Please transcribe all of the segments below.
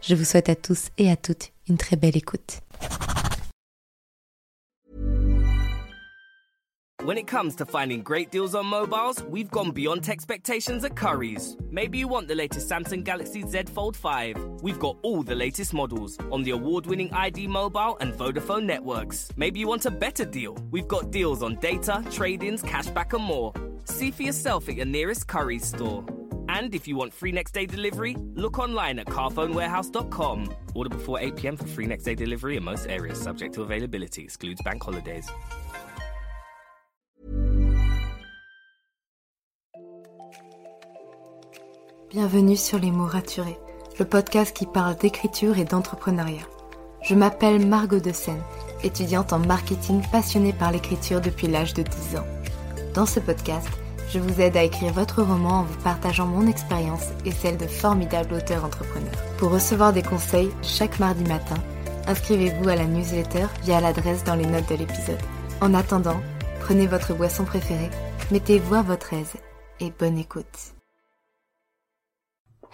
Je vous souhaite à tous et à toutes une très belle écoute. When it comes to finding great deals on mobiles, we've gone beyond expectations at Curry's. Maybe you want the latest Samsung Galaxy Z Fold 5. We've got all the latest models on the award winning ID Mobile and Vodafone networks. Maybe you want a better deal. We've got deals on data, trade ins, cashback, and more. See for yourself at your nearest Curry's store. And if you want free next day delivery, look online at carphonewarehouse.com. Order before 8 pm for free next day delivery in most areas, subject to availability, excludes bank holidays. Bienvenue sur Les mots raturés, le podcast qui parle d'écriture et d'entrepreneuriat. Je m'appelle Margot de Seine, étudiante en marketing passionnée par l'écriture depuis l'âge de 10 ans. Dans ce podcast, je vous aide à écrire votre roman en vous partageant mon expérience et celle de formidables auteurs entrepreneurs. Pour recevoir des conseils chaque mardi matin, inscrivez-vous à la newsletter via l'adresse dans les notes de l'épisode. En attendant, prenez votre boisson préférée, mettez-vous à votre aise et bonne écoute.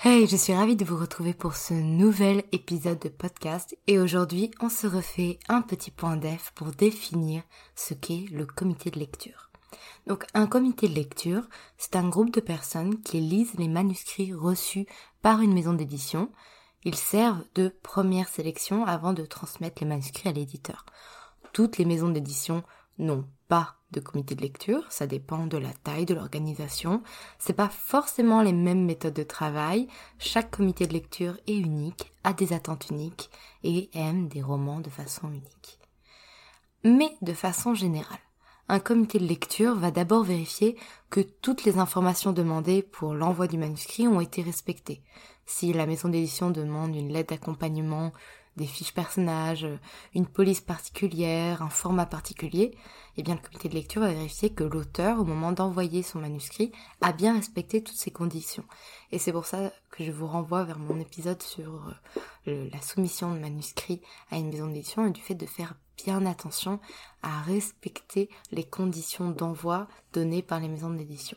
Hey, je suis ravie de vous retrouver pour ce nouvel épisode de podcast et aujourd'hui on se refait un petit point d'eff pour définir ce qu'est le comité de lecture. Donc un comité de lecture, c'est un groupe de personnes qui lisent les manuscrits reçus par une maison d'édition. Ils servent de première sélection avant de transmettre les manuscrits à l'éditeur. Toutes les maisons d'édition n'ont pas de comité de lecture, ça dépend de la taille de l'organisation. C'est pas forcément les mêmes méthodes de travail. Chaque comité de lecture est unique, a des attentes uniques et aime des romans de façon unique. Mais de façon générale, un comité de lecture va d'abord vérifier que toutes les informations demandées pour l'envoi du manuscrit ont été respectées. Si la maison d'édition demande une lettre d'accompagnement, des fiches personnages, une police particulière, un format particulier, eh bien le comité de lecture va vérifier que l'auteur, au moment d'envoyer son manuscrit, a bien respecté toutes ces conditions. Et c'est pour ça que je vous renvoie vers mon épisode sur euh, la soumission de manuscrit à une maison d'édition et du fait de faire bien attention à respecter les conditions d'envoi données par les maisons d'édition.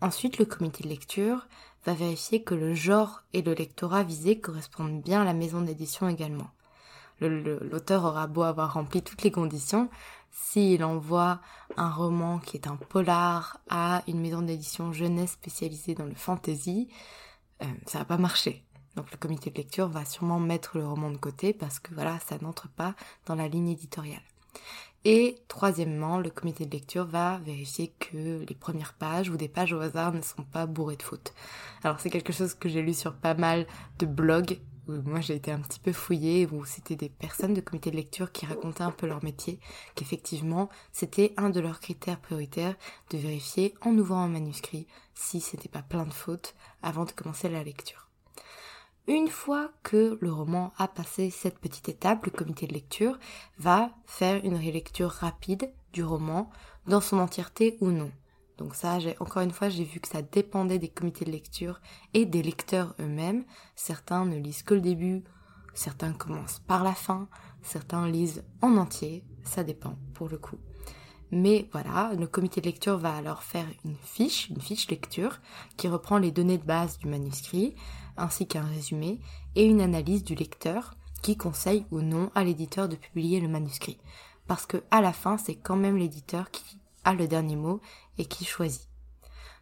Ensuite, le comité de lecture va vérifier que le genre et le lectorat visé correspondent bien à la maison d'édition également. L'auteur aura beau avoir rempli toutes les conditions, s'il envoie un roman qui est un polar à une maison d'édition jeunesse spécialisée dans le fantasy, euh, ça va pas marcher. Donc le comité de lecture va sûrement mettre le roman de côté parce que voilà, ça n'entre pas dans la ligne éditoriale. Et troisièmement, le comité de lecture va vérifier que les premières pages ou des pages au hasard ne sont pas bourrées de fautes. Alors c'est quelque chose que j'ai lu sur pas mal de blogs où moi j'ai été un petit peu fouillée, où c'était des personnes de comité de lecture qui racontaient un peu leur métier, qu'effectivement c'était un de leurs critères prioritaires de vérifier en ouvrant un manuscrit si c'était pas plein de fautes avant de commencer la lecture. Une fois que le roman a passé cette petite étape, le comité de lecture va faire une relecture rapide du roman dans son entièreté ou non. Donc ça, encore une fois, j'ai vu que ça dépendait des comités de lecture et des lecteurs eux-mêmes. Certains ne lisent que le début, certains commencent par la fin, certains lisent en entier, ça dépend pour le coup. Mais voilà, le comité de lecture va alors faire une fiche, une fiche lecture, qui reprend les données de base du manuscrit, ainsi qu'un résumé, et une analyse du lecteur, qui conseille ou non à l'éditeur de publier le manuscrit. Parce que à la fin, c'est quand même l'éditeur qui a le dernier mot et qui choisit.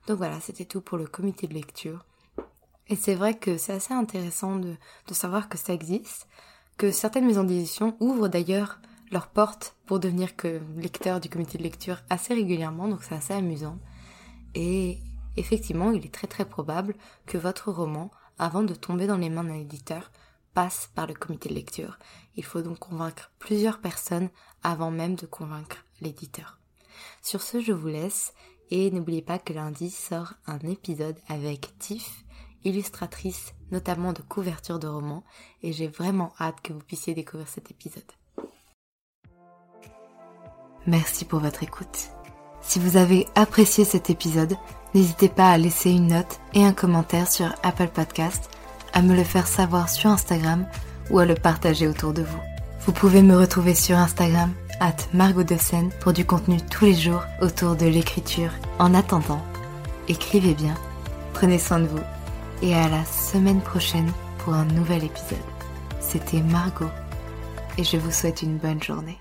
Donc voilà, c'était tout pour le comité de lecture. Et c'est vrai que c'est assez intéressant de, de savoir que ça existe, que certaines maisons d'édition ouvrent d'ailleurs leurs portes pour devenir que lecteur du comité de lecture assez régulièrement, donc c'est assez amusant. Et effectivement, il est très très probable que votre roman, avant de tomber dans les mains d'un éditeur, passe par le comité de lecture. Il faut donc convaincre plusieurs personnes avant même de convaincre l'éditeur. Sur ce, je vous laisse et n'oubliez pas que lundi sort un épisode avec Tiff illustratrice notamment de couvertures de romans et j'ai vraiment hâte que vous puissiez découvrir cet épisode. Merci pour votre écoute. Si vous avez apprécié cet épisode, n'hésitez pas à laisser une note et un commentaire sur Apple Podcast, à me le faire savoir sur Instagram ou à le partager autour de vous. Vous pouvez me retrouver sur Instagram, at Margot de pour du contenu tous les jours autour de l'écriture. En attendant, écrivez bien, prenez soin de vous et à la semaine prochaine pour un nouvel épisode. C'était Margot et je vous souhaite une bonne journée.